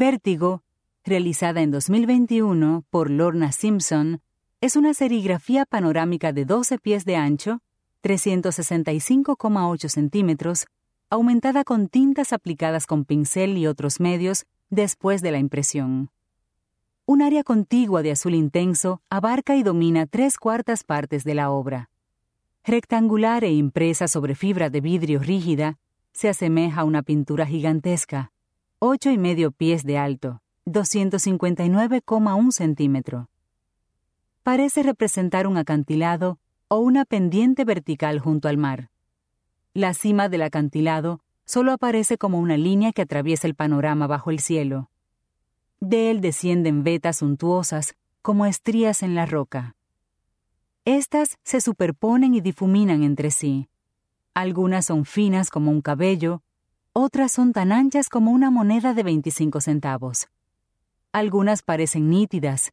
Vértigo, realizada en 2021 por Lorna Simpson, es una serigrafía panorámica de 12 pies de ancho, 365,8 centímetros, aumentada con tintas aplicadas con pincel y otros medios después de la impresión. Un área contigua de azul intenso abarca y domina tres cuartas partes de la obra. Rectangular e impresa sobre fibra de vidrio rígida, se asemeja a una pintura gigantesca, ocho y medio pies de alto, 259,1 centímetro. Parece representar un acantilado o una pendiente vertical junto al mar. La cima del acantilado solo aparece como una línea que atraviesa el panorama bajo el cielo. De él descienden vetas suntuosas como estrías en la roca. Estas se superponen y difuminan entre sí. Algunas son finas como un cabello, otras son tan anchas como una moneda de 25 centavos. Algunas parecen nítidas,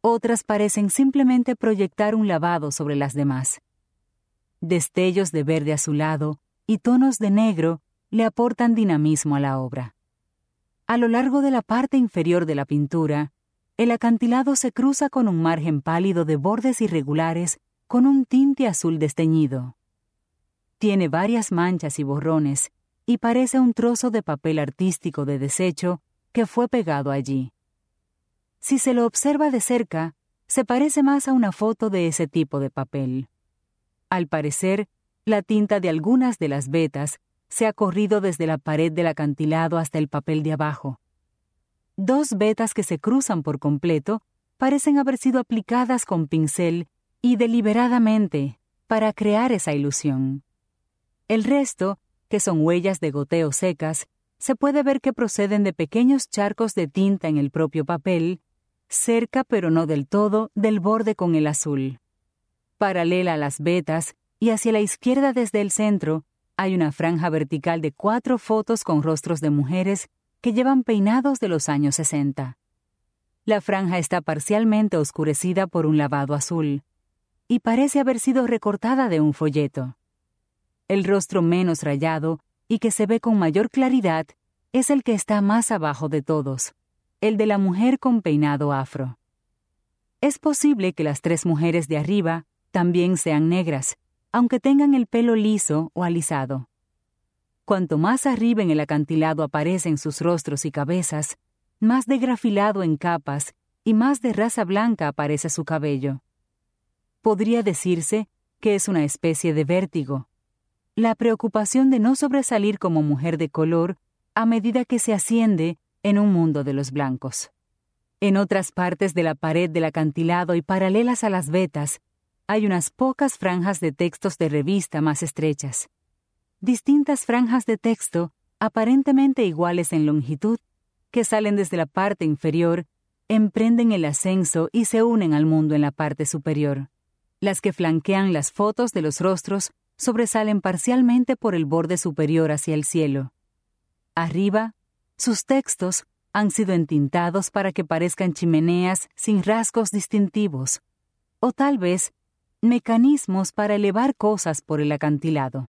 otras parecen simplemente proyectar un lavado sobre las demás. Destellos de verde azulado y tonos de negro le aportan dinamismo a la obra. A lo largo de la parte inferior de la pintura, el acantilado se cruza con un margen pálido de bordes irregulares con un tinte azul desteñido. Tiene varias manchas y borrones y parece un trozo de papel artístico de desecho que fue pegado allí. Si se lo observa de cerca, se parece más a una foto de ese tipo de papel. Al parecer, la tinta de algunas de las vetas se ha corrido desde la pared del acantilado hasta el papel de abajo. Dos vetas que se cruzan por completo parecen haber sido aplicadas con pincel y deliberadamente para crear esa ilusión. El resto, que son huellas de goteo secas, se puede ver que proceden de pequeños charcos de tinta en el propio papel cerca pero no del todo del borde con el azul. Paralela a las vetas y hacia la izquierda desde el centro, hay una franja vertical de cuatro fotos con rostros de mujeres que llevan peinados de los años 60. La franja está parcialmente oscurecida por un lavado azul y parece haber sido recortada de un folleto. El rostro menos rayado y que se ve con mayor claridad es el que está más abajo de todos, el de la mujer con peinado afro. Es posible que las tres mujeres de arriba también sean negras, aunque tengan el pelo liso o alisado. Cuanto más arriba en el acantilado aparecen sus rostros y cabezas, más degrafilado en capas y más de raza blanca aparece su cabello. Podría decirse que es una especie de vértigo, la preocupación de no sobresalir como mujer de color a medida que se asciende en un mundo de los blancos. En otras partes de la pared del acantilado y paralelas a las vetas, hay unas pocas franjas de textos de revista más estrechas. Distintas franjas de texto, aparentemente iguales en longitud, que salen desde la parte inferior, emprenden el ascenso y se unen al mundo en la parte superior. Las que flanquean las fotos de los rostros sobresalen parcialmente por el borde superior hacia el cielo. Arriba, sus textos han sido entintados para que parezcan chimeneas sin rasgos distintivos, o tal vez mecanismos para elevar cosas por el acantilado.